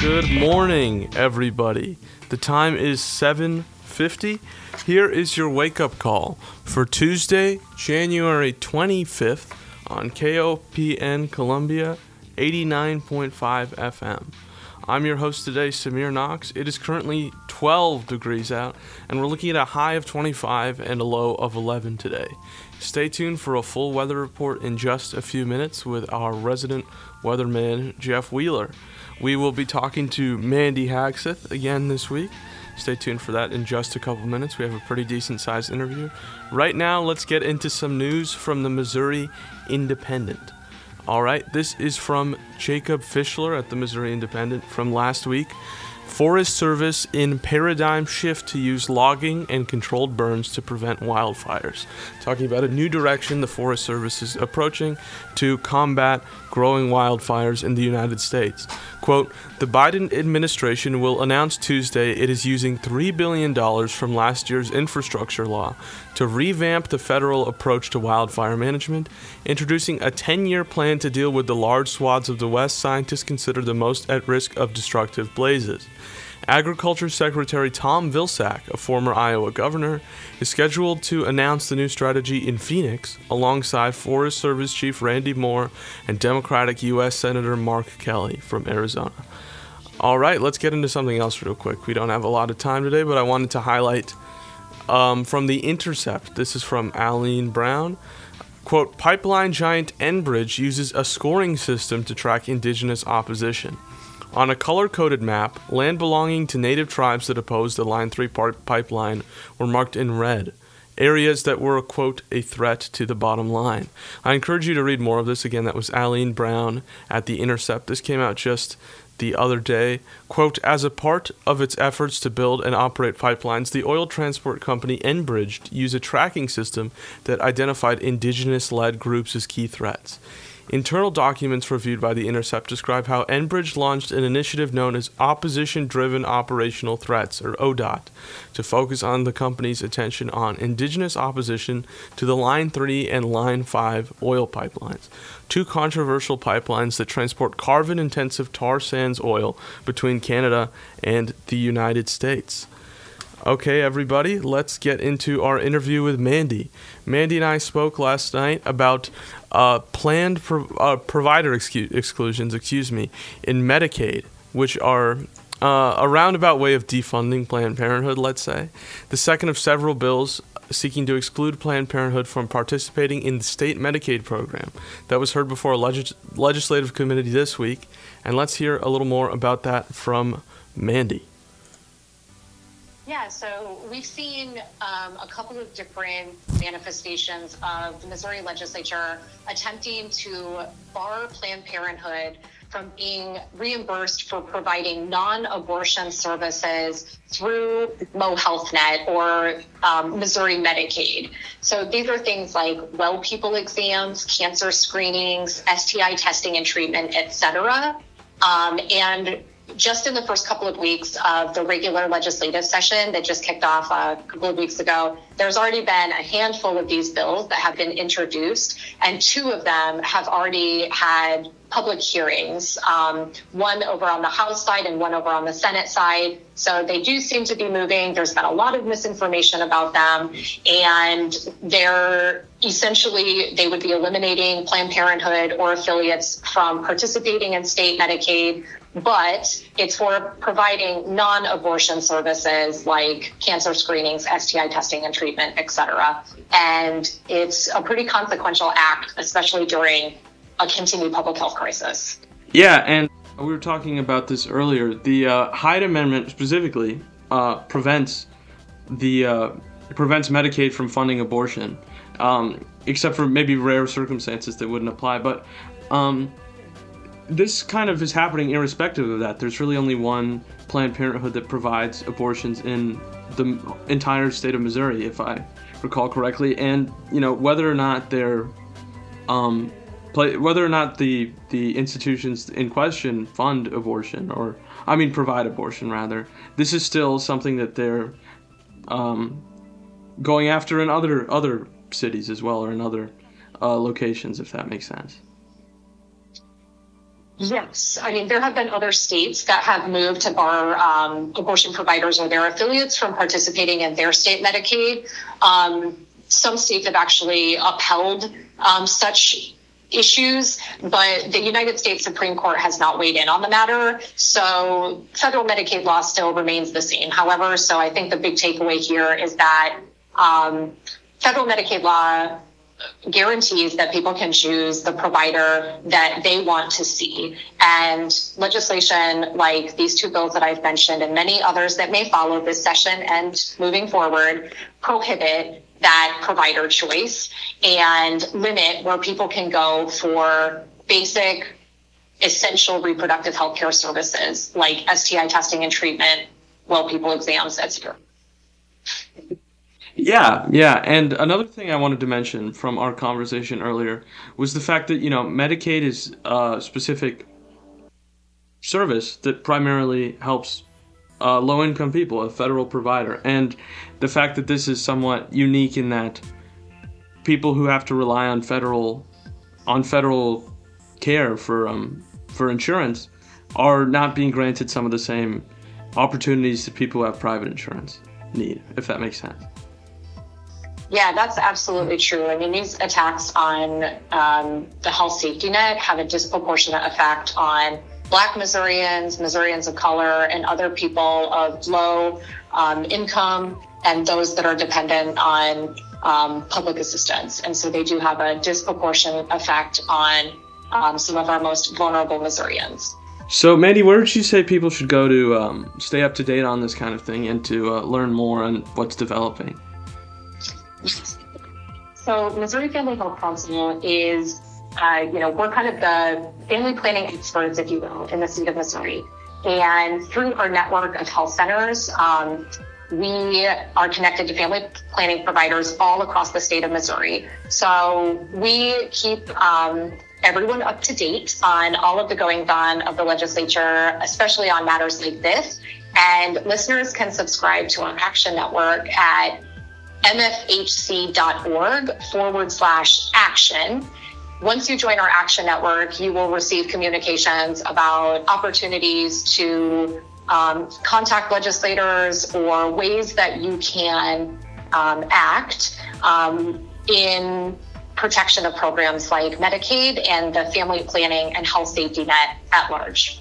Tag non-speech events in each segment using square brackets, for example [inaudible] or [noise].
Good morning, everybody. The time is 7:50. Here is your wake-up call for Tuesday, January 25th on KOPN Columbia 89.5 FM. I'm your host today, Samir Knox. It is currently 12 degrees out, and we're looking at a high of 25 and a low of 11 today. Stay tuned for a full weather report in just a few minutes with our resident weatherman, Jeff Wheeler. We will be talking to Mandy Hagseth again this week. Stay tuned for that in just a couple minutes. We have a pretty decent sized interview. Right now, let's get into some news from the Missouri Independent. All right, this is from Jacob Fischler at the Missouri Independent from last week. Forest Service in paradigm shift to use logging and controlled burns to prevent wildfires. Talking about a new direction the Forest Service is approaching to combat growing wildfires in the United States. Quote The Biden administration will announce Tuesday it is using $3 billion from last year's infrastructure law to revamp the federal approach to wildfire management, introducing a 10 year plan to deal with the large swaths of the West scientists consider the most at risk of destructive blazes. Agriculture Secretary Tom Vilsack, a former Iowa governor, is scheduled to announce the new strategy in Phoenix alongside Forest Service Chief Randy Moore and Democratic U.S. Senator Mark Kelly from Arizona. All right, let's get into something else real quick. We don't have a lot of time today, but I wanted to highlight um, from The Intercept. This is from Alleen Brown. Quote, pipeline giant Enbridge uses a scoring system to track indigenous opposition. On a color coded map, land belonging to native tribes that opposed the Line 3 pipeline were marked in red. Areas that were, quote, a threat to the bottom line. I encourage you to read more of this. Again, that was Alleen Brown at The Intercept. This came out just the other day. Quote, as a part of its efforts to build and operate pipelines, the oil transport company Enbridge used a tracking system that identified indigenous led groups as key threats. Internal documents reviewed by The Intercept describe how Enbridge launched an initiative known as Opposition Driven Operational Threats, or ODOT, to focus on the company's attention on indigenous opposition to the Line 3 and Line 5 oil pipelines, two controversial pipelines that transport carbon intensive tar sands oil between Canada and the United States. Okay, everybody, let's get into our interview with Mandy. Mandy and I spoke last night about uh, planned pro- uh, provider excu- exclusions, excuse me, in Medicaid, which are uh, a roundabout way of defunding Planned Parenthood, let's say. The second of several bills seeking to exclude Planned Parenthood from participating in the state Medicaid program. That was heard before a legis- legislative committee this week. And let's hear a little more about that from Mandy. Yeah, so we've seen um, a couple of different manifestations of the Missouri legislature attempting to bar Planned Parenthood from being reimbursed for providing non-abortion services through MO HealthNet or um, Missouri Medicaid. So these are things like well people exams, cancer screenings, STI testing and treatment, et cetera. Um, and just in the first couple of weeks of the regular legislative session that just kicked off a couple of weeks ago, there's already been a handful of these bills that have been introduced, and two of them have already had public hearings, um, one over on the House side and one over on the Senate side. So they do seem to be moving. There's been a lot of misinformation about them, and they're essentially they would be eliminating Planned Parenthood or affiliates from participating in state Medicaid but it's for providing non-abortion services like cancer screenings, STI testing and treatment, etc. And it's a pretty consequential act, especially during a continued public health crisis. Yeah, and we were talking about this earlier. The uh, Hyde Amendment specifically uh, prevents the uh, prevents Medicaid from funding abortion, um, except for maybe rare circumstances that wouldn't apply. But um, this kind of is happening irrespective of that. There's really only one Planned Parenthood that provides abortions in the entire state of Missouri, if I recall correctly. And you know whether or not they're um, play, whether or not the the institutions in question fund abortion or I mean provide abortion rather, this is still something that they're um, going after in other other cities as well or in other uh, locations, if that makes sense. Yes, I mean there have been other states that have moved to bar um, abortion providers or their affiliates from participating in their state Medicaid. Um, some states have actually upheld um, such issues, but the United States Supreme Court has not weighed in on the matter. So federal Medicaid law still remains the same. However, so I think the big takeaway here is that um, federal Medicaid law guarantees that people can choose the provider that they want to see. And legislation like these two bills that I've mentioned and many others that may follow this session and moving forward prohibit that provider choice and limit where people can go for basic essential reproductive health care services like STI testing and treatment, well people exams, etc. Yeah, yeah. And another thing I wanted to mention from our conversation earlier was the fact that, you know, Medicaid is a specific service that primarily helps uh, low income people, a federal provider. And the fact that this is somewhat unique in that people who have to rely on federal on federal care for um, for insurance are not being granted some of the same opportunities that people who have private insurance need, if that makes sense. Yeah, that's absolutely true. I mean, these attacks on um, the health safety net have a disproportionate effect on Black Missourians, Missourians of color, and other people of low um, income and those that are dependent on um, public assistance. And so they do have a disproportionate effect on um, some of our most vulnerable Missourians. So, Mandy, where would you say people should go to um, stay up to date on this kind of thing and to uh, learn more on what's developing? So, Missouri Family Health Council is uh, you know, we're kind of the family planning experts, if you will, in the state of Missouri. And through our network of health centers, um, we are connected to family planning providers all across the state of Missouri. So we keep um, everyone up to date on all of the goings on of the legislature, especially on matters like this. And listeners can subscribe to our action network at mfhc.org forward slash action. Once you join our action network, you will receive communications about opportunities to um, contact legislators or ways that you can um, act um, in protection of programs like Medicaid and the family planning and health safety net at large.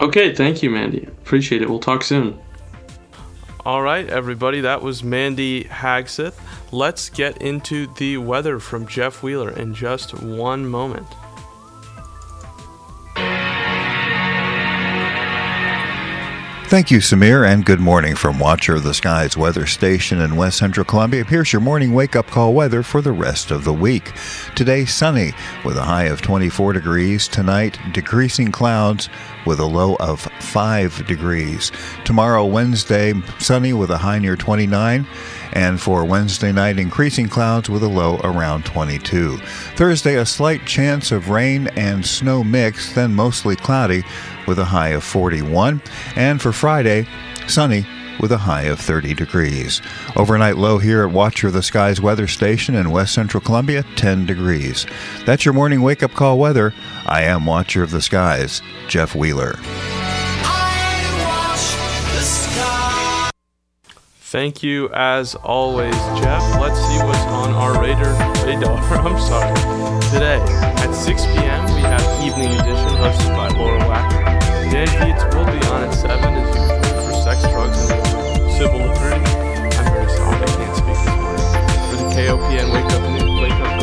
Okay, thank you, Mandy. Appreciate it. We'll talk soon. All right, everybody, that was Mandy Hagseth. Let's get into the weather from Jeff Wheeler in just one moment. Thank you, Samir, and good morning from Watcher of the Skies Weather Station in West Central Columbia. Here's your morning wake up call weather for the rest of the week. Today, sunny with a high of 24 degrees. Tonight, decreasing clouds with a low of 5 degrees. Tomorrow, Wednesday, sunny with a high near 29. And for Wednesday night, increasing clouds with a low around 22. Thursday, a slight chance of rain and snow mix, then mostly cloudy with a high of 41. And for Friday, sunny with a high of 30 degrees. Overnight low here at Watcher of the Skies weather station in West Central Columbia, 10 degrees. That's your morning wake up call weather. I am Watcher of the Skies, Jeff Wheeler. Thank you as always, Jeff. Let's see what's on our radar. Radar. [laughs] I'm sorry. Today at 6 p.m. we have Evening Edition hosted by Laura Wacker. Dan Viets will be on at 7 as usual for sex, drugs, and civil liberty. I'm very sorry I can't speak this morning. For the KOPN Wake Up Wake Up